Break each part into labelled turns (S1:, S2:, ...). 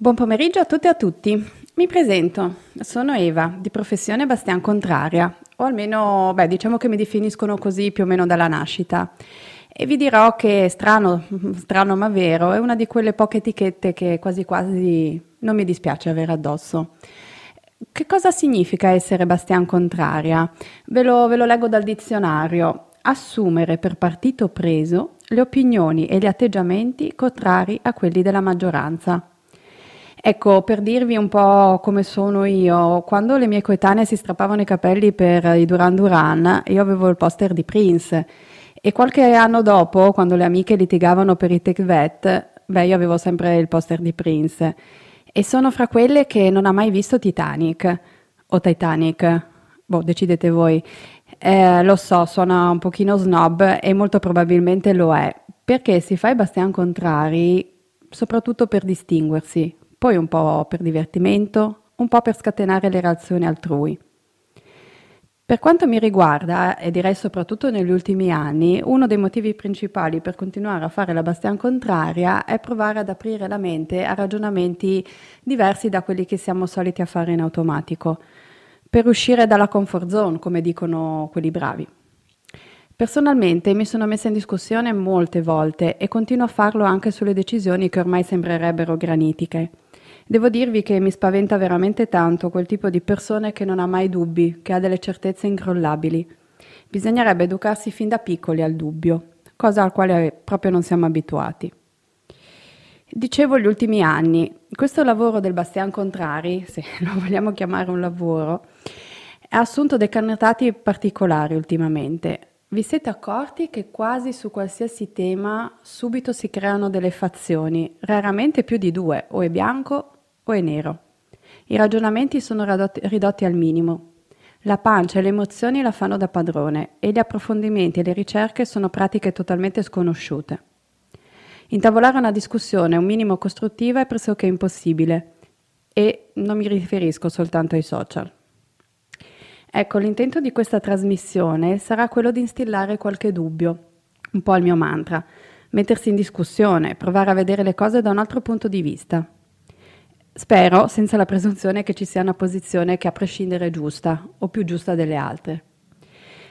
S1: Buon pomeriggio a tutte e a tutti. Mi presento, sono Eva, di professione Bastian Contraria, o almeno, beh, diciamo che mi definiscono così più o meno dalla nascita. E vi dirò che strano, strano ma vero, è una di quelle poche etichette che quasi quasi non mi dispiace avere addosso. Che cosa significa essere Bastian Contraria? Ve lo, ve lo leggo dal dizionario. Assumere per partito preso le opinioni e gli atteggiamenti contrari a quelli della maggioranza. Ecco, per dirvi un po' come sono io, quando le mie coetanee si strappavano i capelli per i Duran Duran, io avevo il poster di Prince e qualche anno dopo, quando le amiche litigavano per i Tech Vet, beh, io avevo sempre il poster di Prince e sono fra quelle che non ha mai visto Titanic o Titanic. Boh, decidete voi. Eh, lo so, suona un pochino snob e molto probabilmente lo è, perché si fa i bastian contrari soprattutto per distinguersi, poi un po' per divertimento, un po' per scatenare le reazioni altrui. Per quanto mi riguarda, e direi soprattutto negli ultimi anni, uno dei motivi principali per continuare a fare la bastian contraria è provare ad aprire la mente a ragionamenti diversi da quelli che siamo soliti a fare in automatico, per uscire dalla comfort zone, come dicono quelli bravi. Personalmente mi sono messa in discussione molte volte e continuo a farlo anche sulle decisioni che ormai sembrerebbero granitiche. Devo dirvi che mi spaventa veramente tanto quel tipo di persone che non ha mai dubbi, che ha delle certezze incrollabili. Bisognerebbe educarsi fin da piccoli al dubbio, cosa al quale proprio non siamo abituati. Dicevo gli ultimi anni, questo lavoro del Bastian Contrari, se lo vogliamo chiamare un lavoro, ha assunto dei cannotati particolari ultimamente. Vi siete accorti che quasi su qualsiasi tema subito si creano delle fazioni, raramente più di due, o è bianco o è nero. I ragionamenti sono ridotti, al minimo. La pancia e le emozioni la fanno da padrone e gli approfondimenti e le ricerche sono pratiche totalmente sconosciute. Intavolare una discussione un minimo costruttiva è pressoché impossibile e non mi riferisco soltanto ai social. Ecco, l'intento di questa trasmissione sarà quello di instillare qualche dubbio, un po' il mio mantra, mettersi in discussione, provare a vedere le cose da un altro punto di vista. Spero senza la presunzione che ci sia una posizione che a prescindere è giusta o più giusta delle altre.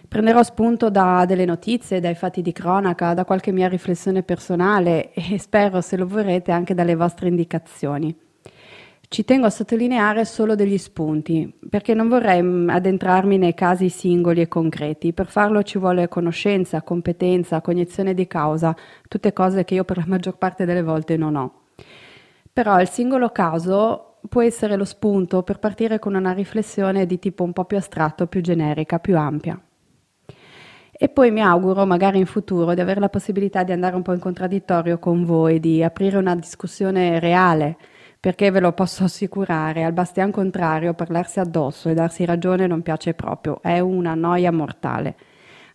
S1: Prenderò spunto da delle notizie, dai fatti di cronaca, da qualche mia riflessione personale e spero, se lo vorrete, anche dalle vostre indicazioni. Ci tengo a sottolineare solo degli spunti, perché non vorrei mm, addentrarmi nei casi singoli e concreti. Per farlo ci vuole conoscenza, competenza, cognizione di causa, tutte cose che io per la maggior parte delle volte non ho. Però il singolo caso può essere lo spunto per partire con una riflessione di tipo un po' più astratto, più generica, più ampia. E poi mi auguro, magari in futuro, di avere la possibilità di andare un po' in contraddittorio con voi, di aprire una discussione reale, perché ve lo posso assicurare, al bastian contrario, parlarsi addosso e darsi ragione non piace proprio, è una noia mortale.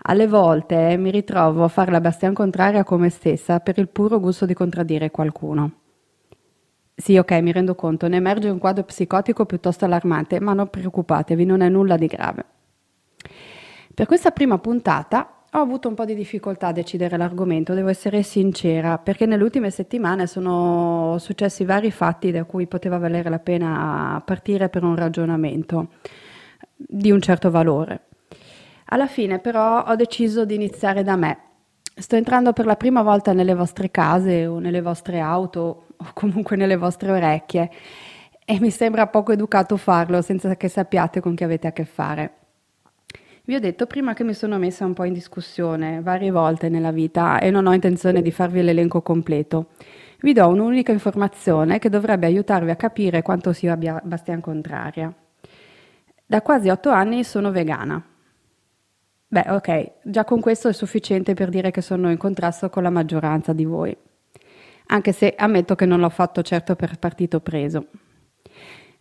S1: Alle volte eh, mi ritrovo a fare la bastian contraria come stessa per il puro gusto di contraddire qualcuno. Sì, ok, mi rendo conto, ne emerge un quadro psicotico piuttosto allarmante, ma non preoccupatevi, non è nulla di grave. Per questa prima puntata ho avuto un po' di difficoltà a decidere l'argomento, devo essere sincera, perché nelle ultime settimane sono successi vari fatti da cui poteva valere la pena partire per un ragionamento di un certo valore. Alla fine però ho deciso di iniziare da me. Sto entrando per la prima volta nelle vostre case o nelle vostre auto o comunque nelle vostre orecchie e mi sembra poco educato farlo senza che sappiate con chi avete a che fare. Vi ho detto prima che mi sono messa un po' in discussione varie volte nella vita e non ho intenzione di farvi l'elenco completo. Vi do un'unica informazione che dovrebbe aiutarvi a capire quanto sia Bastian contraria. Da quasi otto anni sono vegana. Beh, ok, già con questo è sufficiente per dire che sono in contrasto con la maggioranza di voi anche se ammetto che non l'ho fatto certo per partito preso.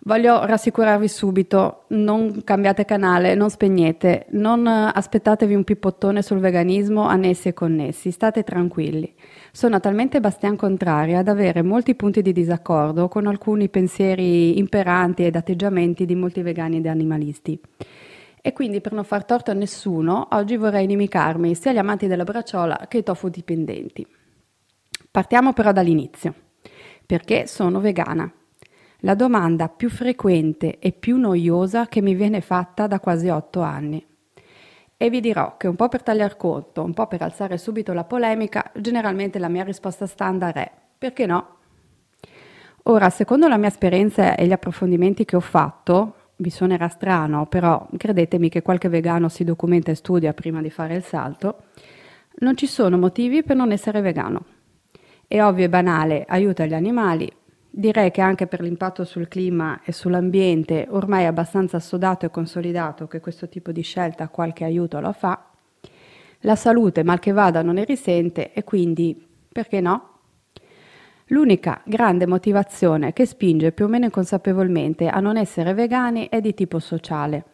S1: Voglio rassicurarvi subito, non cambiate canale, non spegnete, non aspettatevi un pippottone sul veganismo annessi e connessi, state tranquilli. Sono talmente bastian contraria ad avere molti punti di disaccordo con alcuni pensieri imperanti ed atteggiamenti di molti vegani ed animalisti. E quindi per non far torto a nessuno, oggi vorrei inimicarmi sia gli amanti della bracciola che i tofu dipendenti. Partiamo però dall'inizio. Perché sono vegana? La domanda più frequente e più noiosa che mi viene fatta da quasi otto anni. E vi dirò che un po' per tagliare conto, un po' per alzare subito la polemica, generalmente la mia risposta standard è perché no? Ora, secondo la mia esperienza e gli approfondimenti che ho fatto, vi suonerà strano, però credetemi che qualche vegano si documenta e studia prima di fare il salto, non ci sono motivi per non essere vegano. È ovvio e banale, aiuta gli animali, Direi che anche per l'impatto sul clima e sull'ambiente ormai è abbastanza assodato e consolidato che questo tipo di scelta qualche aiuto lo fa. La salute, mal che vada, non ne risente e quindi, perché no? L'unica grande motivazione che spinge più o meno inconsapevolmente a non essere vegani è di tipo sociale.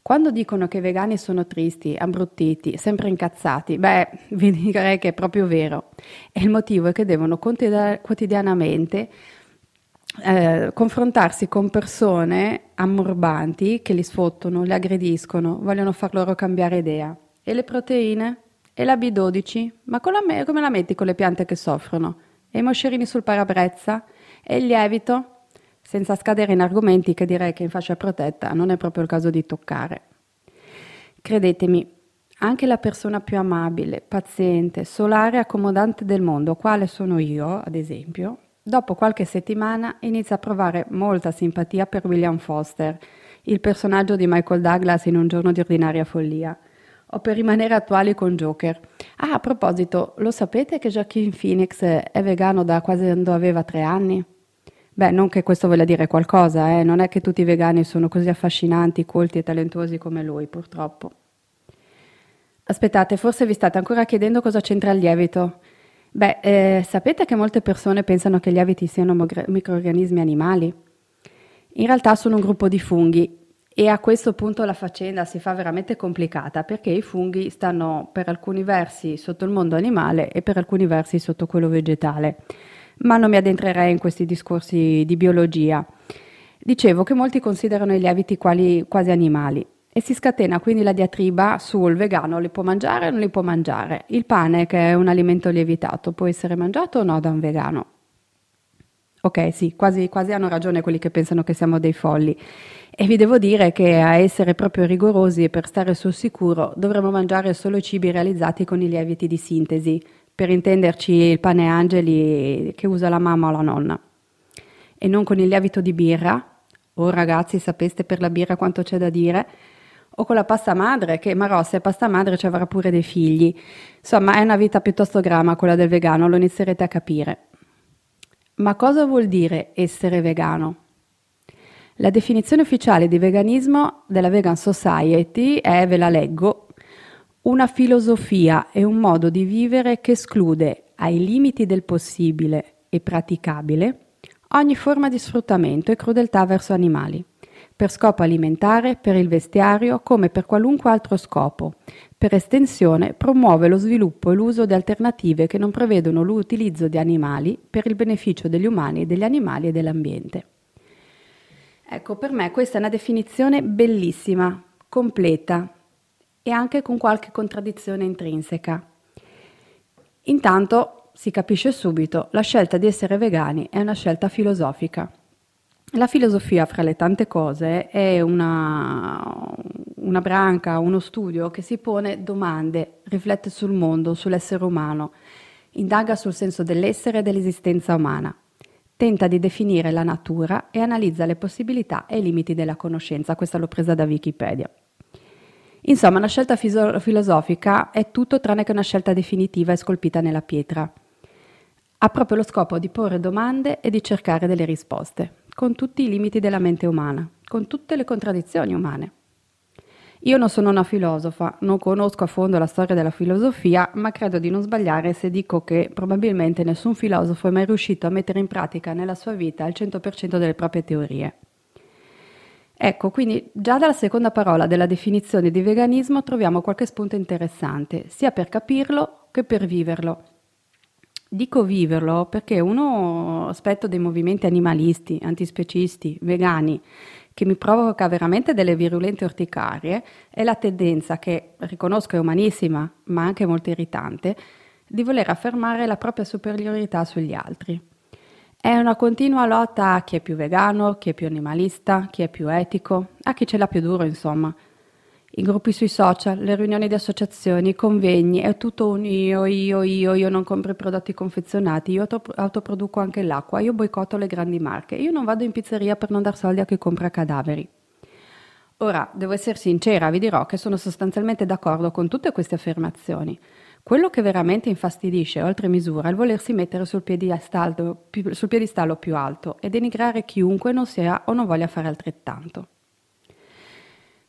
S1: Quando dicono che i vegani sono tristi, abbruttiti, sempre incazzati, beh, vi direi che è proprio vero. E il motivo è che devono quotidianamente eh, confrontarsi con persone ammorbanti che li sfottono, li aggrediscono, vogliono far loro cambiare idea. E le proteine? E la B12? Ma la, come la metti con le piante che soffrono? E i moscerini sul parabrezza? E il lievito? Senza scadere in argomenti che direi che in fascia protetta non è proprio il caso di toccare. Credetemi, anche la persona più amabile, paziente, solare e accomodante del mondo, quale sono io, ad esempio, Dopo qualche settimana inizia a provare molta simpatia per William Foster, il personaggio di Michael Douglas in Un giorno di ordinaria follia, o per rimanere attuali con Joker. Ah, a proposito, lo sapete che Joaquin Phoenix è vegano da quasi quando aveva tre anni? Beh, non che questo voglia dire qualcosa, eh? non è che tutti i vegani sono così affascinanti, colti e talentuosi come lui, purtroppo. Aspettate, forse vi state ancora chiedendo cosa c'entra il lievito. Beh, eh, sapete che molte persone pensano che gli abiti siano microorganismi animali? In realtà sono un gruppo di funghi e a questo punto la faccenda si fa veramente complicata perché i funghi stanno per alcuni versi sotto il mondo animale e per alcuni versi sotto quello vegetale. Ma non mi addentrerei in questi discorsi di biologia. Dicevo che molti considerano i lieviti quali quasi animali e si scatena quindi la diatriba sul vegano li può mangiare o non li può mangiare. Il pane, che è un alimento lievitato, può essere mangiato o no da un vegano? Ok, sì, quasi, quasi hanno ragione quelli che pensano che siamo dei folli. E vi devo dire che a essere proprio rigorosi e per stare sul sicuro dovremmo mangiare solo cibi realizzati con i lieviti di sintesi, per intenderci il pane angeli che usa la mamma o la nonna. E non con il lievito di birra. Oh ragazzi, sapeste per la birra quanto c'è da dire? O con la pasta madre, che Marossa è pasta madre ci avrà pure dei figli. Insomma, è una vita piuttosto grama quella del vegano, lo inizierete a capire. Ma cosa vuol dire essere vegano? La definizione ufficiale di veganismo della Vegan Society è, ve la leggo, una filosofia e un modo di vivere che esclude, ai limiti del possibile e praticabile, ogni forma di sfruttamento e crudeltà verso animali per scopo alimentare, per il vestiario, come per qualunque altro scopo. Per estensione promuove lo sviluppo e l'uso di alternative che non prevedono l'utilizzo di animali per il beneficio degli umani, degli animali e dell'ambiente. Ecco, per me questa è una definizione bellissima, completa e anche con qualche contraddizione intrinseca. Intanto si capisce subito, la scelta di essere vegani è una scelta filosofica. La filosofia, fra le tante cose, è una, una, branca, uno studio che si pone domande, riflette sul mondo, sull'essere umano, indaga sul senso dell'essere e dell'esistenza umana, tenta di definire la natura e analizza le possibilità e i limiti della conoscenza. Questa l'ho presa da Wikipedia. Insomma, una scelta fiso- filosofica è tutto tranne che una scelta definitiva e scolpita nella pietra. Ha proprio lo scopo di porre domande e di cercare delle risposte con tutti i limiti della mente umana, con tutte le contraddizioni umane. Io non sono una filosofa, non conosco a fondo la storia della filosofia, ma credo di non sbagliare se dico che probabilmente nessun filosofo è mai riuscito a mettere in pratica nella sua vita il 100% delle proprie teorie. Ecco, quindi già dalla seconda parola della definizione di veganismo troviamo qualche spunto interessante, sia per capirlo che per viverlo. Dico viverlo perché uno aspetto dei movimenti animalisti, antispecisti, vegani, che mi provoca veramente delle virulente orticarie è la tendenza che, riconosco è umanissima, ma anche molto irritante, di voler affermare la propria superiorità sugli altri. È una continua lotta a chi è più vegano, chi è più animalista, chi è più etico, a chi ce l'ha più duro, insomma. I gruppi sui social, le riunioni di associazioni, i convegni, è tutto un io, io, io, io non compro i prodotti confezionati, io autoproduco anche l'acqua, io boicotto le grandi marche, io non vado in pizzeria per non dar soldi a chi compra cadaveri. Ora, devo essere sincera, vi dirò che sono sostanzialmente d'accordo con tutte queste affermazioni. Quello che veramente infastidisce oltre misura è il volersi mettere sul piedistallo, sul piedistallo più alto e denigrare chiunque non sia o non voglia fare altrettanto.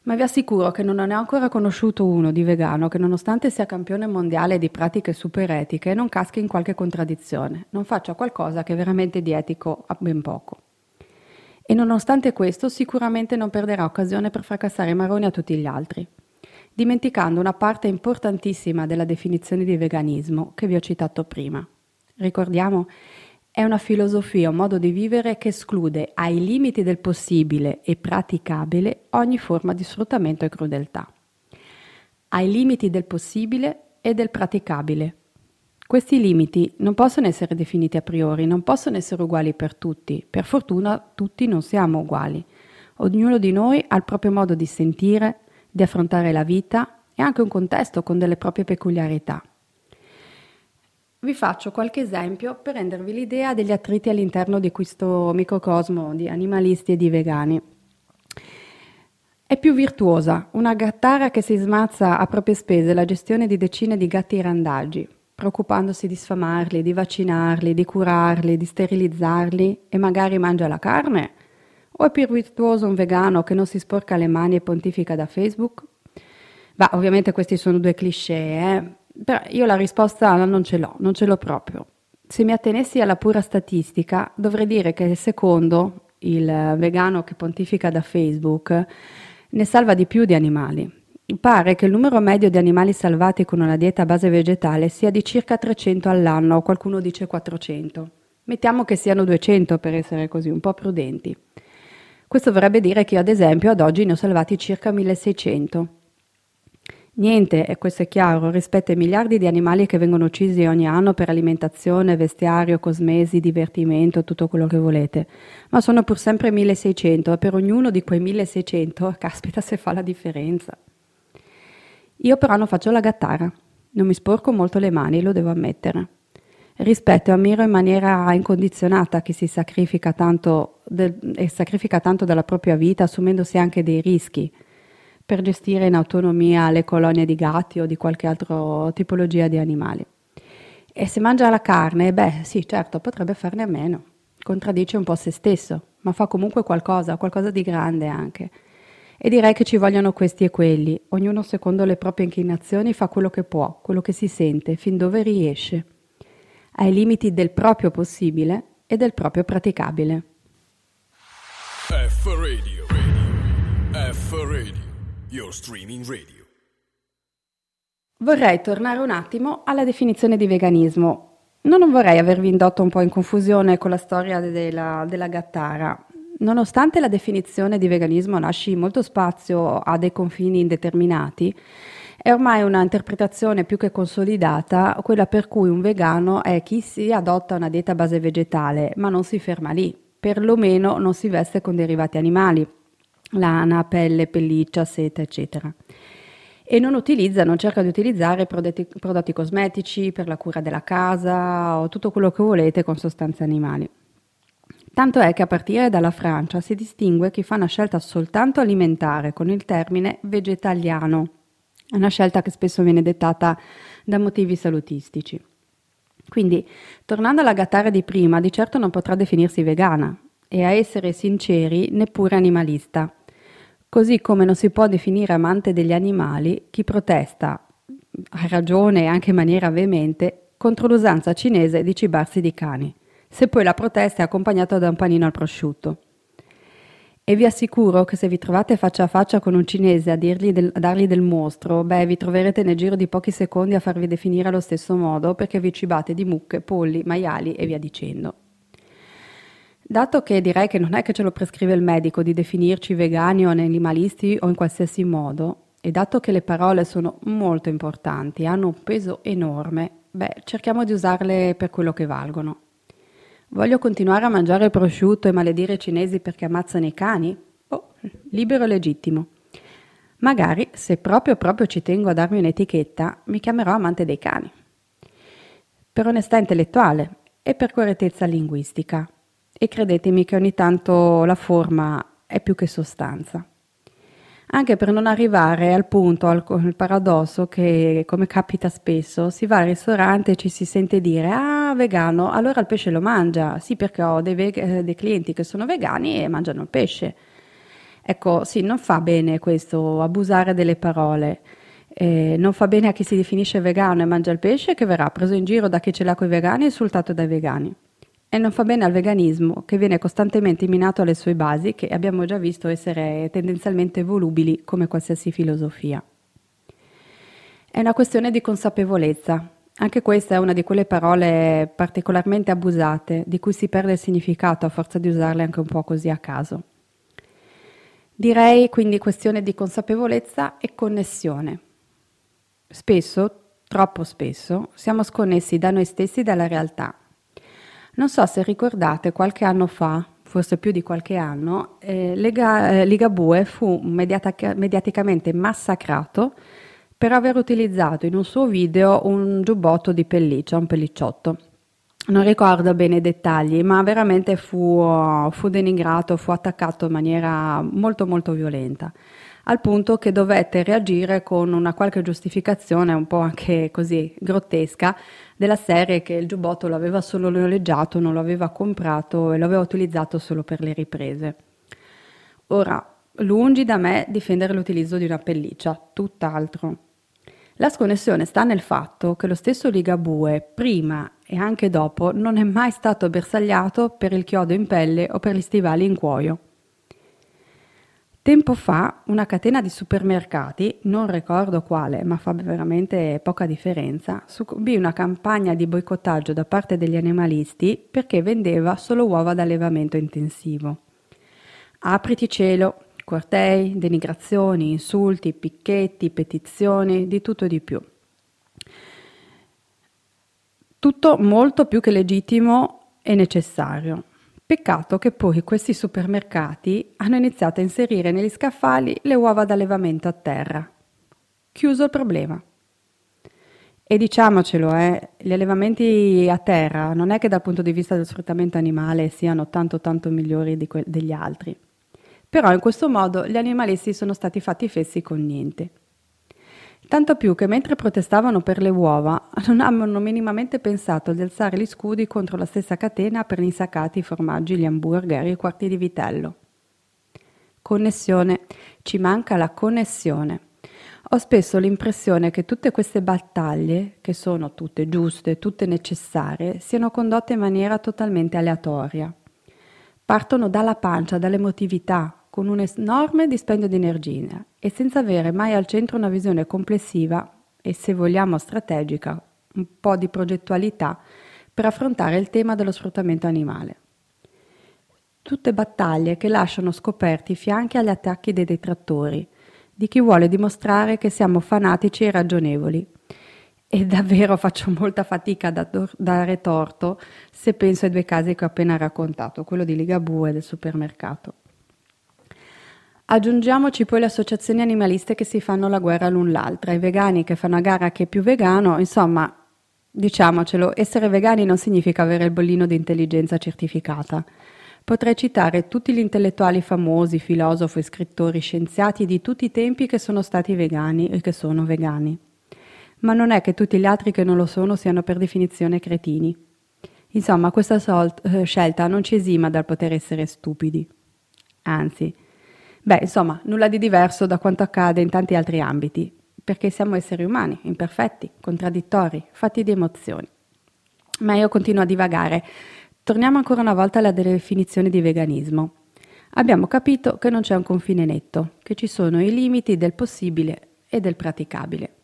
S1: Ma vi assicuro che non ne ho ancora conosciuto uno di vegano che nonostante sia campione mondiale di pratiche super etiche non caschi in qualche contraddizione, non faccia qualcosa che veramente di etico ha ben poco. E nonostante questo sicuramente non perderà occasione per fracassare i maroni a tutti gli altri dimenticando una parte importantissima della definizione di veganismo che vi ho citato prima. Ricordiamo, è una filosofia, un modo di vivere che esclude ai limiti del possibile e praticabile ogni forma di sfruttamento e crudeltà. Ai limiti del possibile e del praticabile. Questi limiti non possono essere definiti a priori, non possono essere uguali per tutti. Per fortuna tutti non siamo uguali. Ognuno di noi ha il proprio modo di sentire, di affrontare la vita e anche un contesto con delle proprie peculiarità. Vi faccio qualche esempio per rendervi l'idea degli attriti all'interno di questo microcosmo di animalisti e di vegani. È più virtuosa una gattara che si smazza a proprie spese la gestione di decine di gatti randaggi, preoccupandosi di sfamarli, di vaccinarli, di curarli, di sterilizzarli e magari mangia la carne? O è più virtuoso un vegano che non si sporca le mani e pontifica da Facebook? Beh, ovviamente questi sono due cliché, eh? Però io la risposta non ce l'ho, non ce l'ho proprio. Se mi attenessi alla pura statistica, dovrei dire che secondo il vegano che pontifica da Facebook ne salva di più di animali. Pare che il numero medio di animali salvati con una dieta a base vegetale sia di circa 300 all'anno, qualcuno dice 400. Mettiamo che siano 200 per essere così un po' prudenti. Questo vorrebbe dire che io ad esempio ad oggi ne ho salvati circa 1600. Niente, e questo è chiaro, rispetto ai miliardi di animali che vengono uccisi ogni anno per alimentazione, vestiario, cosmesi, divertimento, tutto quello che volete, ma sono pur sempre 1600 e per ognuno di quei 1600, caspita se fa la differenza. Io però non faccio la gattara, non mi sporco molto le mani, lo devo ammettere. Rispetto e ammiro in maniera incondizionata chi si sacrifica tanto del, e sacrifica tanto della propria vita assumendosi anche dei rischi per gestire in autonomia le colonie di gatti o di qualche altra tipologia di animali. E se mangia la carne, beh sì, certo, potrebbe farne a meno, contraddice un po' se stesso, ma fa comunque qualcosa, qualcosa di grande anche. E direi che ci vogliono questi e quelli, ognuno secondo le proprie inclinazioni fa quello che può, quello che si sente, fin dove riesce ai limiti del proprio possibile e del proprio praticabile. F Radio, radio. F Radio, your streaming radio. Vorrei tornare un attimo alla definizione di veganismo. Non vorrei avervi indotto un po' in confusione con la storia della, della gattara. Nonostante la definizione di veganismo lasci molto spazio a dei confini indeterminati, è ormai una interpretazione più che consolidata quella per cui un vegano è chi si adotta una dieta a base vegetale, ma non si ferma lì, perlomeno non si veste con derivati animali, lana, pelle, pelliccia, seta, eccetera. E non utilizza, non cerca di utilizzare prodotti, prodotti cosmetici per la cura della casa o tutto quello che volete con sostanze animali. Tanto è che a partire dalla Francia si distingue chi fa una scelta soltanto alimentare con il termine vegetaliano una scelta che spesso viene dettata da motivi salutistici. Quindi, tornando alla gattara di prima, di certo non potrà definirsi vegana e a essere sinceri neppure animalista. Così come non si può definire amante degli animali chi protesta, a ragione e anche in maniera veemente, contro l'usanza cinese di cibarsi di cani, se poi la protesta è accompagnata da un panino al prosciutto. E vi assicuro che se vi trovate faccia a faccia con un cinese a, del, a, dargli del mostro, beh, vi troverete nel giro di pochi secondi a farvi definire allo stesso modo perché vi cibate di mucche, polli, maiali e via dicendo. Dato che direi che non è che ce lo prescrive il medico di definirci vegani o animalisti o in qualsiasi modo, e dato che le parole sono molto importanti, hanno un peso enorme, beh, cerchiamo di usarle per quello che valgono. Voglio continuare a mangiare prosciutto e maledire i cinesi perché ammazzano i cani? Oh, libero e legittimo. Magari, se proprio proprio ci tengo a darmi un'etichetta, mi chiamerò amante dei cani. Per onestà intellettuale e per correttezza linguistica. E credetemi che ogni tanto la forma è più che sostanza. Anche per non arrivare al punto, al, al paradosso che, come capita spesso, si va al ristorante e ci si sente dire ah, vegano, allora il pesce lo mangia. Sì, perché ho dei, veg- eh, dei clienti che sono vegani e mangiano il pesce. Ecco, sì, non fa bene questo, abusare delle parole. Eh, non fa bene a chi si definisce vegano e mangia il pesce che verrà preso in giro da chi ce l'ha con i vegani e insultato dai vegani. E non fa bene al veganismo, che viene costantemente minato alle sue basi, che abbiamo già visto essere tendenzialmente volubili come qualsiasi filosofia. È una questione di consapevolezza. Anche questa è una di quelle parole particolarmente abusate, di cui si perde il significato a forza di usarle anche un po' così a caso. Direi quindi questione di consapevolezza e connessione. Spesso, troppo spesso, siamo sconnessi da noi stessi e dalla realtà non so se ricordate, qualche anno fa, forse più di qualche anno, eh, Lega, eh, Ligabue fu mediatica, mediaticamente massacrato per aver utilizzato in un suo video un giubbotto di pelliccia, un pellicciotto. Non ricordo bene i dettagli, ma veramente fu, fu denigrato, fu attaccato in maniera molto molto violenta al punto che dovette reagire con una qualche giustificazione un po' anche così grottesca della serie che il giubbotto l'aveva solo noleggiato, non lo aveva comprato e lo aveva utilizzato solo per le riprese. Ora, lungi da me difendere l'utilizzo di una pelliccia, tutt'altro. La sconnessione sta nel fatto che lo stesso Ligabue, prima e anche dopo, non è mai stato bersagliato per il chiodo in pelle o per gli stivali in cuoio. Tempo fa una catena di supermercati, non ricordo quale, ma fa veramente poca differenza, subì una campagna di boicottaggio da parte degli animalisti perché vendeva solo uova d'allevamento intensivo. Apriti cielo, cortei, denigrazioni, insulti, picchetti, petizioni, di tutto e di più. Tutto molto più che legittimo e necessario. Peccato che poi questi supermercati hanno iniziato a inserire negli scaffali le uova d'allevamento a terra. Chiuso il problema. E diciamocelo, eh, gli allevamenti a terra non è che dal punto di vista del sfruttamento animale siano tanto tanto migliori que- degli altri. Però in questo modo gli animalisti sono stati fatti fessi con niente. Tanto più che mentre protestavano per le uova non hanno minimamente pensato di alzare gli scudi contro la stessa catena per gli insaccati, i formaggi, gli hamburger e i quarti di vitello. Connessione. Ci manca la connessione. Ho spesso l'impressione che tutte queste battaglie, che sono tutte giuste, tutte necessarie, siano condotte in maniera totalmente aleatoria. Partono dalla pancia, dall'emotività, con un enorme dispendio di energia e senza avere mai al centro una visione complessiva e, se vogliamo, strategica, un po' di progettualità per affrontare il tema dello sfruttamento animale. Tutte battaglie che lasciano scoperti i fianchi agli attacchi dei detrattori, di chi vuole dimostrare che siamo fanatici e ragionevoli. E davvero faccio molta fatica a dare torto se penso ai due casi che ho appena raccontato, quello di Ligabue e del supermercato. Aggiungiamoci poi le associazioni animaliste che si fanno la guerra l'un l'altra, i vegani che fanno a gara chi è più vegano, insomma, diciamocelo, essere vegani non significa avere il bollino di intelligenza certificata. Potrei citare tutti gli intellettuali famosi, filosofi, scrittori, scienziati di tutti i tempi che sono stati vegani e che sono vegani. Ma non è che tutti gli altri che non lo sono siano per definizione cretini. Insomma, questa sol- eh, scelta non ci esima dal poter essere stupidi. Anzi, Beh, insomma, nulla di diverso da quanto accade in tanti altri ambiti, perché siamo esseri umani, imperfetti, contraddittori, fatti di emozioni. Ma io continuo a divagare. Torniamo ancora una volta alla definizione di veganismo. Abbiamo capito che non c'è un confine netto, che ci sono i limiti del possibile e del praticabile.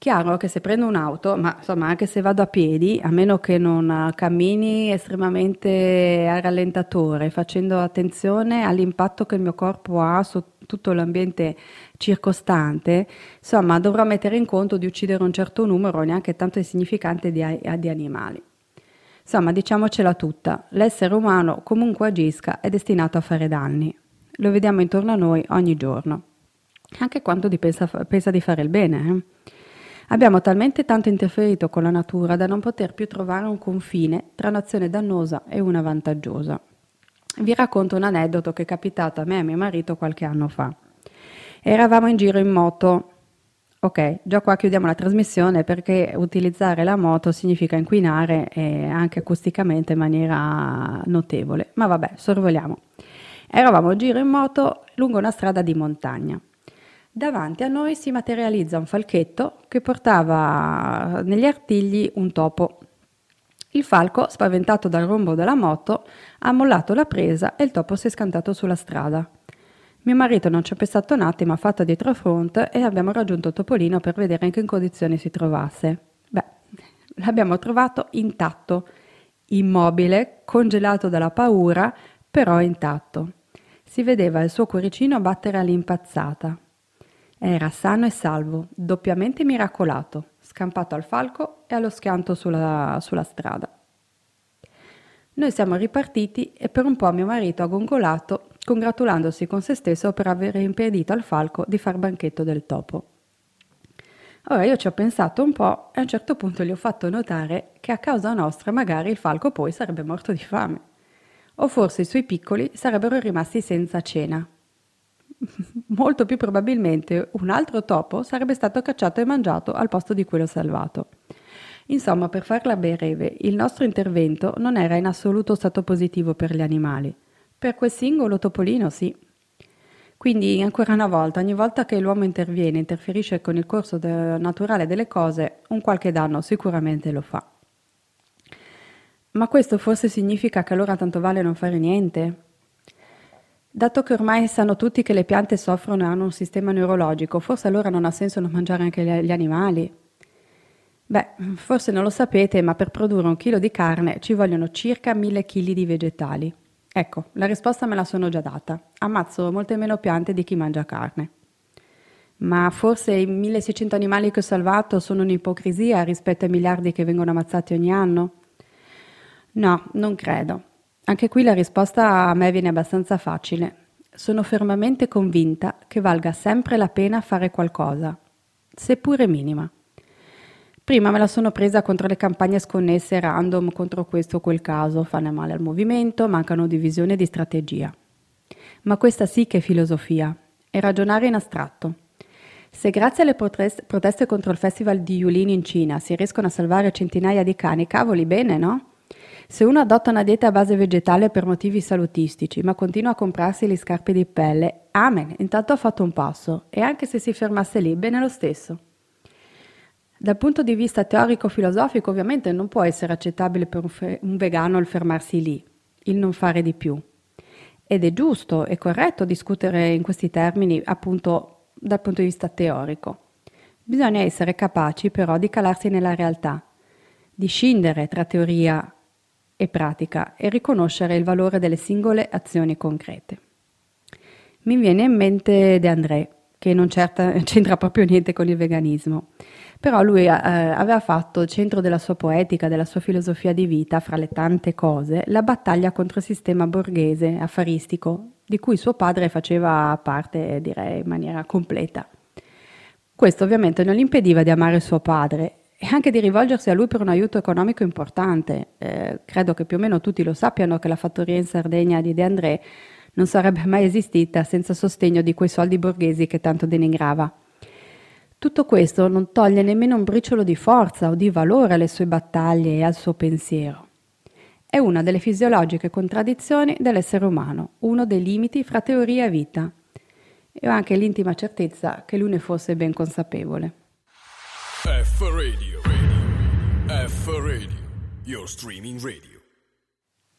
S1: Chiaro che se prendo un'auto, ma insomma anche se vado a piedi, a meno che non cammini estremamente a rallentatore, facendo attenzione all'impatto che il mio corpo ha su tutto l'ambiente circostante, insomma dovrò mettere in conto di uccidere un certo numero, neanche tanto insignificante, di, di animali. Insomma, diciamocela tutta, l'essere umano comunque agisca è destinato a fare danni. Lo vediamo intorno a noi ogni giorno, anche quando pensa, pensa di fare il bene. Eh? Abbiamo talmente tanto interferito con la natura da non poter più trovare un confine tra un'azione dannosa e una vantaggiosa. Vi racconto un aneddoto che è capitato a me e a mio marito qualche anno fa. Eravamo in giro in moto. Ok, già qua chiudiamo la trasmissione perché utilizzare la moto significa inquinare anche acusticamente in maniera notevole. Ma vabbè, sorvoliamo. Eravamo in giro in moto lungo una strada di montagna. Davanti a noi si materializza un falchetto che portava negli artigli un topo. Il falco, spaventato dal rombo della moto, ha mollato la presa e il topo si è scantato sulla strada. Mio marito non ci ha pensato un attimo, ha fatto dietro front e abbiamo raggiunto Topolino per vedere in che condizioni si trovasse. Beh, l'abbiamo trovato intatto, immobile, congelato dalla paura, però intatto. Si vedeva il suo cuoricino battere all'impazzata. Era sano e salvo, doppiamente miracolato, scampato al falco e allo schianto sulla, sulla strada. Noi siamo ripartiti e per un po' mio marito ha gongolato, congratulandosi con se stesso per aver impedito al falco di far banchetto del topo. Ora io ci ho pensato un po' e a un certo punto gli ho fatto notare che a causa nostra magari il falco poi sarebbe morto di fame. O forse i suoi piccoli sarebbero rimasti senza cena, molto più probabilmente un altro topo sarebbe stato cacciato e mangiato al posto di quello salvato. Insomma, per farla breve, il nostro intervento non era in assoluto stato positivo per gli animali. Per quel singolo topolino sì. Quindi, ancora una volta, ogni volta che l'uomo interviene, interferisce con il corso de- naturale delle cose, un qualche danno sicuramente lo fa. Ma questo forse significa che allora tanto vale non fare niente? Dato che ormai sanno tutti che le piante soffrono e hanno un sistema neurologico, forse allora non ha senso non mangiare anche gli animali? Beh, forse non lo sapete, ma per produrre un chilo di carne ci vogliono circa mille chili di vegetali. Ecco, la risposta me la sono già data. Ammazzo molte meno piante di chi mangia carne. Ma forse i 1600 animali che ho salvato sono un'ipocrisia rispetto ai miliardi che vengono ammazzati ogni anno? No, non credo. Anche qui la risposta a me viene abbastanza facile. Sono fermamente convinta che valga sempre la pena fare qualcosa, seppure minima. Prima me la sono presa contro le campagne sconnesse random contro questo o quel caso, fanno male al movimento, mancano di visione e di strategia. Ma questa sì che è filosofia, è ragionare in astratto. Se grazie alle proteste contro il festival di Yulin in Cina si riescono a salvare centinaia di cani, cavoli bene, no? Se uno adotta una dieta a base vegetale per motivi salutistici, ma continua a comprarsi le scarpe di pelle, amen, intanto ha fatto un passo, e anche se si fermasse lì, bene lo stesso. Dal punto di vista teorico-filosofico, ovviamente non può essere accettabile per un, fe- un vegano il fermarsi lì, il non fare di più. Ed è giusto e corretto discutere in questi termini, appunto, dal punto di vista teorico. Bisogna essere capaci però di calarsi nella realtà, di scindere tra teoria e pratica e riconoscere il valore delle singole azioni concrete. Mi viene in mente De André, che non certa, c'entra proprio niente con il veganismo, però lui eh, aveva fatto centro della sua poetica, della sua filosofia di vita, fra le tante cose, la battaglia contro il sistema borghese, affaristico, di cui suo padre faceva parte, direi, in maniera completa. Questo ovviamente non gli impediva di amare suo padre e anche di rivolgersi a lui per un aiuto economico importante. Eh, credo che più o meno tutti lo sappiano che la fattoria in Sardegna di De André non sarebbe mai esistita senza sostegno di quei soldi borghesi che tanto denigrava. Tutto questo non toglie nemmeno un briciolo di forza o di valore alle sue battaglie e al suo pensiero. È una delle fisiologiche contraddizioni dell'essere umano, uno dei limiti fra teoria e vita. E ho anche l'intima certezza che lui ne fosse ben consapevole. F Radio, radio. F Radio, your streaming radio.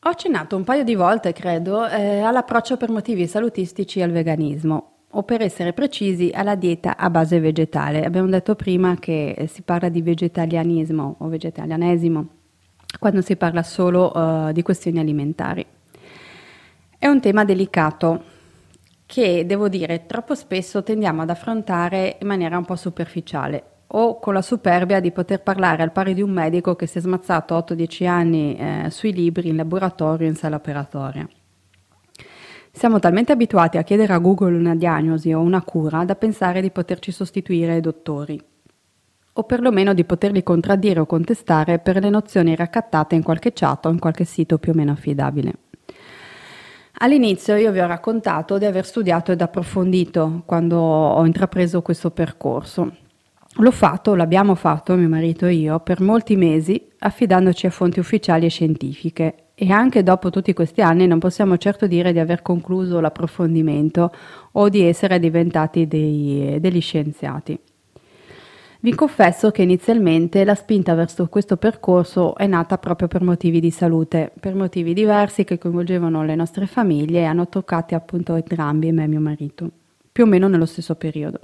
S1: Ho accennato un paio di volte, credo, eh, all'approccio per motivi salutistici al veganismo, o per essere precisi alla dieta a base vegetale. Abbiamo detto prima che si parla di vegetarianismo o vegetarianesimo quando si parla solo uh, di questioni alimentari. È un tema delicato che, devo dire, troppo spesso tendiamo ad affrontare in maniera un po' superficiale o con la superbia di poter parlare al pari di un medico che si è smazzato 8-10 anni eh, sui libri in laboratorio in sala operatoria. Siamo talmente abituati a chiedere a Google una diagnosi o una cura da pensare di poterci sostituire ai dottori, o perlomeno di poterli contraddire o contestare per le nozioni raccattate in qualche chat o in qualche sito più o meno affidabile. All'inizio io vi ho raccontato di aver studiato ed approfondito quando ho intrapreso questo percorso. L'ho fatto, l'abbiamo fatto, mio marito e io, per molti mesi, affidandoci a fonti ufficiali e scientifiche. E anche dopo tutti questi anni non possiamo certo dire di aver concluso l'approfondimento o di essere diventati dei, degli scienziati. Vi confesso che inizialmente la spinta verso questo percorso è nata proprio per motivi di salute, per motivi diversi che coinvolgevano le nostre famiglie e hanno toccato appunto entrambi, me e mio marito, più o meno nello stesso periodo.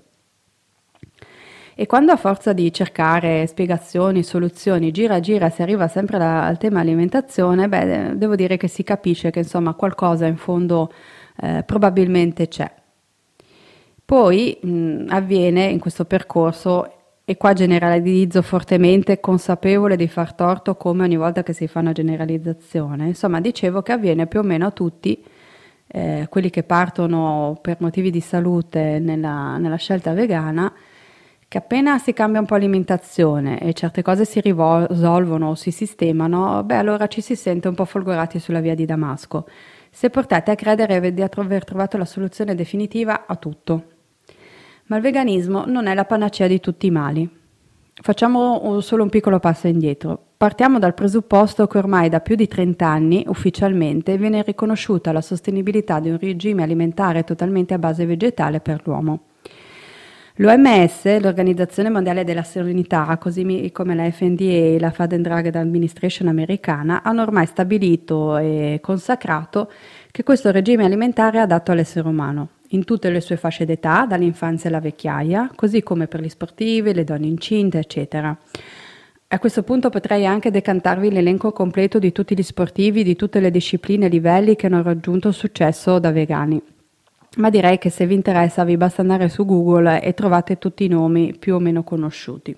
S1: E quando a forza di cercare spiegazioni, soluzioni, gira gira si arriva sempre la, al tema alimentazione, beh, devo dire che si capisce che insomma qualcosa in fondo eh, probabilmente c'è. Poi mh, avviene in questo percorso e qua generalizzo fortemente, consapevole di far torto come ogni volta che si fa una generalizzazione. Insomma, dicevo che avviene più o meno a tutti eh, quelli che partono per motivi di salute nella, nella, scelta vegana, che appena si cambia un po' l'alimentazione e certe cose si risolvono o si sistemano, beh allora ci si sente un po' folgorati sulla via di Damasco. Se portate a credere di aver trovato la soluzione definitiva a tutto. Ma il veganismo non è la panacea di tutti i mali. Facciamo solo un piccolo passo indietro. Partiamo dal presupposto che ormai da più di 30 anni ufficialmente viene riconosciuta la sostenibilità di un regime alimentare totalmente a base vegetale per l'uomo. L'OMS, l'Organizzazione Mondiale della Sanità, così come la FDA e la Food and Drug Administration americana, hanno ormai stabilito e consacrato che questo regime alimentare è adatto all'essere umano in tutte le sue fasce d'età, dall'infanzia alla vecchiaia, così come per gli sportivi, le donne incinte, eccetera. A questo punto potrei anche decantarvi l'elenco completo di tutti gli sportivi di tutte le discipline e livelli che hanno raggiunto successo da vegani. Ma direi che se vi interessa vi basta andare su Google e trovate tutti i nomi più o meno conosciuti.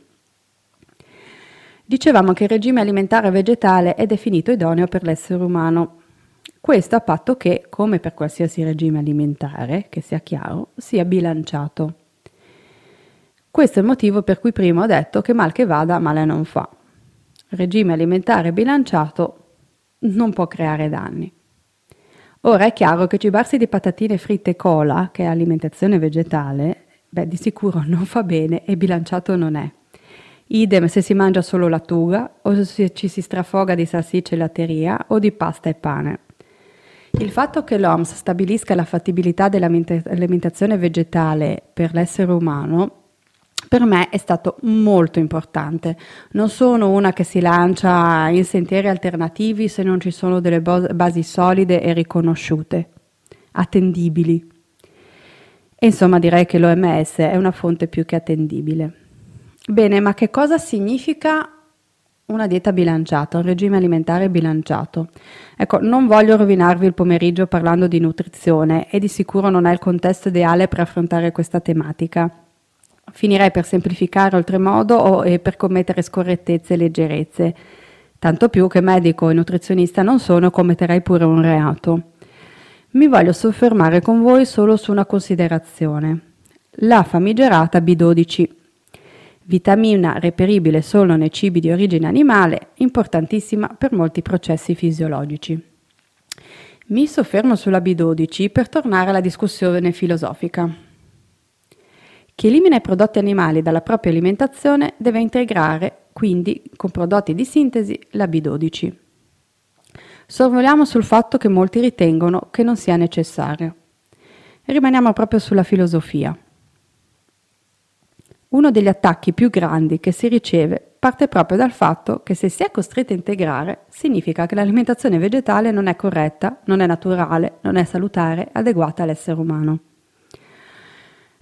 S1: Dicevamo che il regime alimentare vegetale è definito idoneo per l'essere umano. Questo a patto che, come per qualsiasi regime alimentare, che sia chiaro, sia bilanciato. Questo è il motivo per cui prima ho detto che mal che vada male non fa. Regime alimentare bilanciato non può creare danni. Ora è chiaro che cibarsi di patatine fritte e cola, che è alimentazione vegetale, beh, di sicuro non fa bene e bilanciato non è. Idem se si mangia solo lattuga o se ci si strafoga di salsicce e latteria o di pasta e pane. Il fatto che l'OMS stabilisca la fattibilità dell'alimentazione vegetale per l'essere umano per me è stato molto importante. Non sono una che si lancia in sentieri alternativi se non ci sono delle basi solide e riconosciute, attendibili. E insomma direi che l'OMS è una fonte più che attendibile. Bene, ma che cosa significa una dieta bilanciata, un regime alimentare bilanciato. Ecco, non voglio rovinarvi il pomeriggio parlando di nutrizione e di sicuro non è il contesto ideale per affrontare questa tematica. Finirei per semplificare oltremodo o, e per commettere scorrettezze e leggerezze. Tanto più che medico e nutrizionista non sono, commetterei pure un reato. Mi voglio soffermare con voi solo su una considerazione. La famigerata B12 vitamina reperibile solo nei cibi di origine animale, importantissima per molti processi fisiologici. Mi soffermo sulla B12 per tornare alla discussione filosofica. Chi elimina i prodotti animali dalla propria alimentazione deve integrare quindi con prodotti di sintesi la B12. Sorvoliamo sul fatto che molti ritengono che non sia necessario. Rimaniamo proprio sulla filosofia. Uno degli attacchi più grandi che si riceve parte proprio dal fatto che se si è costretti a integrare, significa che l'alimentazione vegetale non è corretta, non è naturale, non è salutare, adeguata all'essere umano.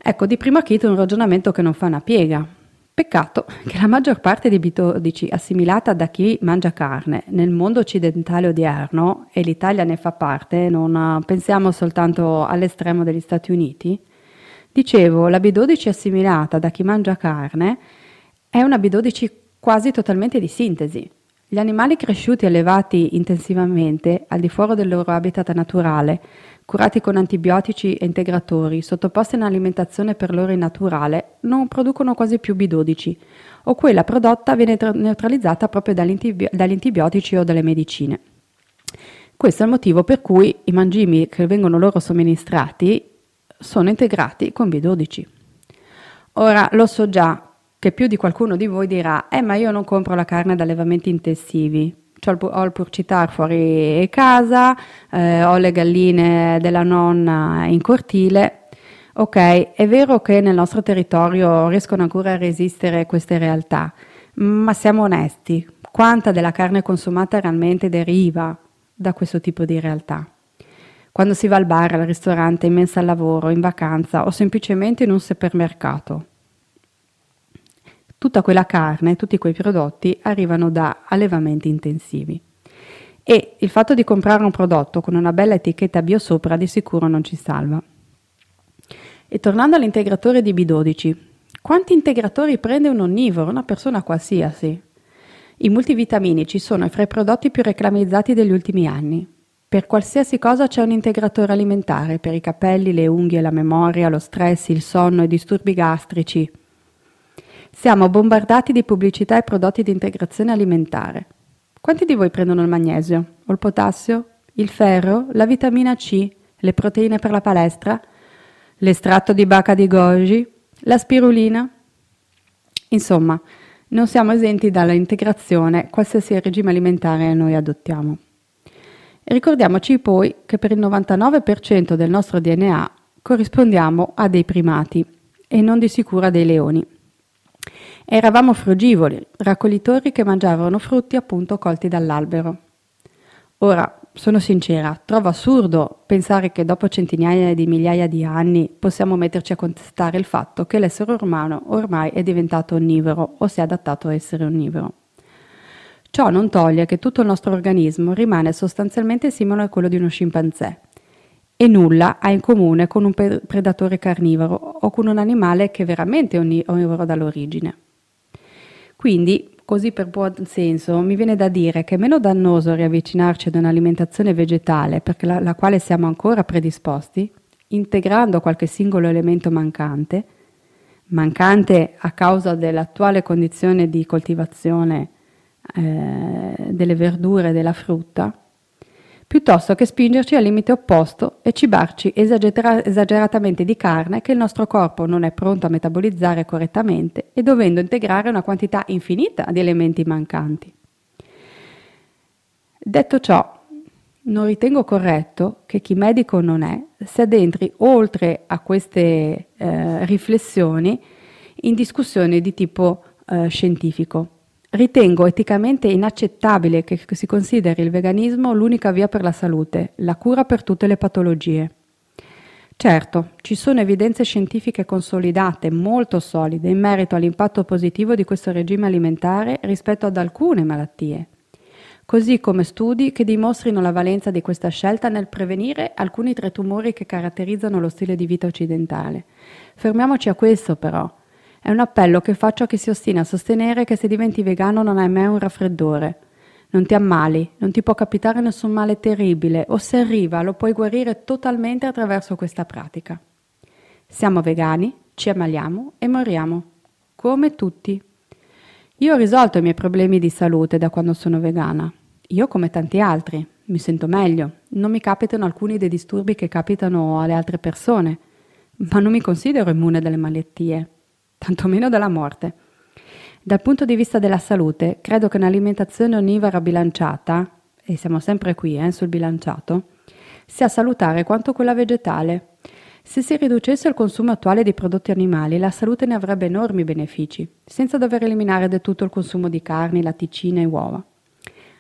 S1: Ecco, di primo acchito un ragionamento che non fa una piega. Peccato che la maggior parte di B12 assimilata da chi mangia carne nel mondo occidentale odierno, e l'Italia ne fa parte, non pensiamo soltanto all'estremo degli Stati Uniti, Dicevo, la B12 assimilata da chi mangia carne è una B12 quasi totalmente di sintesi. Gli animali cresciuti e allevati intensivamente al di fuori del loro habitat naturale, curati con antibiotici e integratori, sottoposti a un'alimentazione per loro innaturale, non producono quasi più B12, o quella prodotta viene neutralizzata proprio dagli, antibiotici o dalle medicine. Questo è il motivo per cui i mangimi che vengono loro somministrati sono integrati con B12. Ora lo so già che più di qualcuno di voi dirà: Eh, ma io non compro la carne da allevamenti intensivi. Ho il purcitar fuori casa, eh, ho le galline della nonna in cortile. Ok, è vero che nel nostro territorio riescono ancora a resistere queste realtà, ma siamo onesti, quanta della carne consumata realmente deriva da questo tipo di realtà? Quando si va al bar, al ristorante, in mensa al lavoro, in vacanza o semplicemente in un supermercato. Tutta quella carne, tutti quei prodotti arrivano da allevamenti intensivi. E il fatto di comprare un prodotto con una bella etichetta bio sopra di sicuro non ci salva. E tornando all'integratore di B12, quanti integratori prende un onnivoro, una persona qualsiasi? I multivitamini ci sono fra i prodotti più reclamizzati degli ultimi anni. Per qualsiasi cosa c'è un integratore alimentare, per i capelli, le unghie, la memoria, lo stress, il sonno, i disturbi gastrici. Siamo bombardati di pubblicità e prodotti di integrazione alimentare. Quanti di voi prendono il magnesio, o il potassio, il ferro, la vitamina C, le proteine per la palestra, l'estratto di bacca di goji, la spirulina? Insomma, non siamo esenti dalla integrazione qualsiasi regime alimentare noi adottiamo. Ricordiamoci poi che per il 99% del nostro DNA corrispondiamo a dei primati e non di sicuro a dei leoni. Eravamo frugivori, raccoglitori che mangiavano frutti appunto colti dall'albero. Ora, sono sincera, trovo assurdo pensare che dopo centinaia di migliaia di anni possiamo metterci a contestare il fatto che l'essere umano ormai è diventato onnivoro o si è adattato a essere onnivoro. Ciò non toglie che tutto il nostro organismo rimane sostanzialmente simile a quello di uno scimpanzé e nulla ha in comune con un predatore carnivoro o con un animale che è veramente onnivoro dall'origine. Quindi, così per buon senso, mi viene da dire che è meno dannoso riavvicinarci ad un'alimentazione vegetale per la, la quale siamo ancora predisposti, integrando qualche singolo elemento mancante, mancante a causa dell'attuale condizione di coltivazione eh, delle verdure e della frutta, piuttosto che spingerci al limite opposto e cibarci esagera- esageratamente di carne che il nostro corpo non è pronto a metabolizzare correttamente e dovendo integrare una quantità infinita di elementi mancanti. Detto ciò, non ritengo corretto che chi medico non è si addentri oltre a queste eh, riflessioni in discussioni di tipo eh, scientifico. Ritengo eticamente inaccettabile che si consideri il veganismo l'unica via per la salute, la cura per tutte le patologie. Certo, ci sono evidenze scientifiche consolidate, molto solide, in merito all'impatto positivo di questo regime alimentare rispetto ad alcune malattie, così come studi che dimostrino la valenza di questa scelta nel prevenire alcuni tra i tumori che caratterizzano lo stile di vita occidentale. Fermiamoci a questo però. È un appello che faccio a chi si ostina a sostenere che se diventi vegano non hai mai un raffreddore. Non ti ammali, non ti può capitare nessun male terribile o se arriva lo puoi guarire totalmente attraverso questa pratica. Siamo vegani, ci ammaliamo e moriamo, come tutti. Io ho risolto i miei problemi di salute da quando sono vegana. Io come tanti altri, mi sento meglio, non mi capitano alcuni dei disturbi che capitano alle altre persone, ma non mi considero immune dalle malattie tantomeno dalla morte. Dal punto di vista della salute, credo che un'alimentazione onnivora bilanciata, e siamo sempre qui eh, sul bilanciato, sia salutare quanto quella vegetale. Se si riducesse il consumo attuale di prodotti animali, la salute ne avrebbe enormi benefici, senza dover eliminare del tutto il consumo di carni, latticine e uova.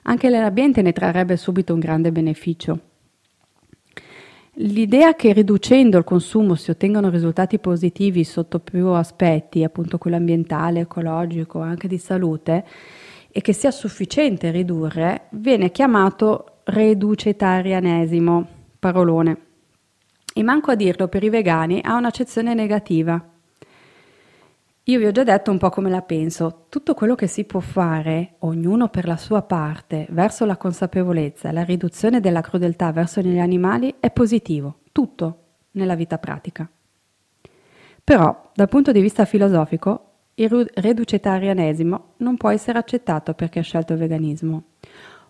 S1: Anche l'ambiente ne trarrebbe subito un grande beneficio. L'idea che riducendo il consumo si ottengano risultati positivi sotto più aspetti, appunto quello ambientale, ecologico, anche di salute, e che sia sufficiente ridurre, viene chiamato reducetarianesimo, parolone. E manco a dirlo per i vegani ha un'accezione negativa. Io vi ho già detto un po' come la penso. Tutto quello che si può fare, ognuno per la sua parte, verso la consapevolezza e la riduzione della crudeltà verso gli animali è positivo. Tutto nella vita pratica. Però, dal punto di vista filosofico, il reducetarianesimo non può essere accettato perché ha scelto il veganismo.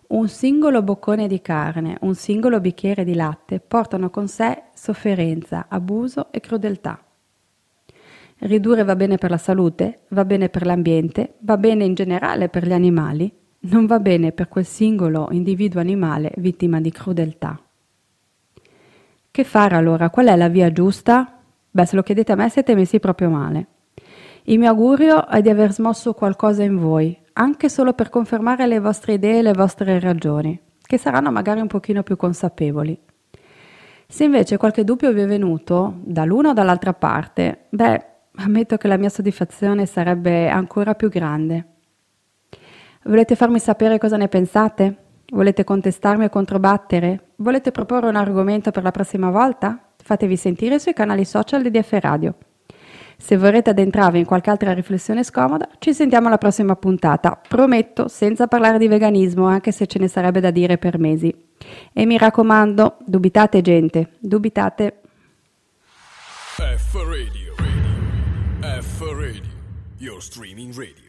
S1: Un singolo boccone di carne, un singolo bicchiere di latte portano con sé sofferenza, abuso e crudeltà. Ridurre va bene per la salute, va bene per l'ambiente, va bene in generale per gli animali, non va bene per quel singolo individuo animale vittima di crudeltà. Che fare allora? Qual è la via giusta? Beh, se lo chiedete a me siete messi proprio male. Il mio augurio è di aver smosso qualcosa in voi, anche solo per confermare le vostre idee e le vostre ragioni, che saranno magari un pochino più consapevoli. Se invece qualche dubbio vi è venuto, dall'una o dall'altra parte, beh, ammetto che la mia soddisfazione sarebbe ancora più grande. Volete farmi sapere cosa ne pensate? Volete contestarmi o controbattere? Volete proporre un argomento per la prossima volta? Fatevi sentire sui canali social di DF Radio. Se vorrete addentrarvi in qualche altra riflessione scomoda, ci sentiamo alla prossima puntata. Prometto, senza parlare di veganismo, anche se ce ne sarebbe da dire per mesi. E mi raccomando, dubitate gente, dubitate. F Radio. F Radio, your streaming radio.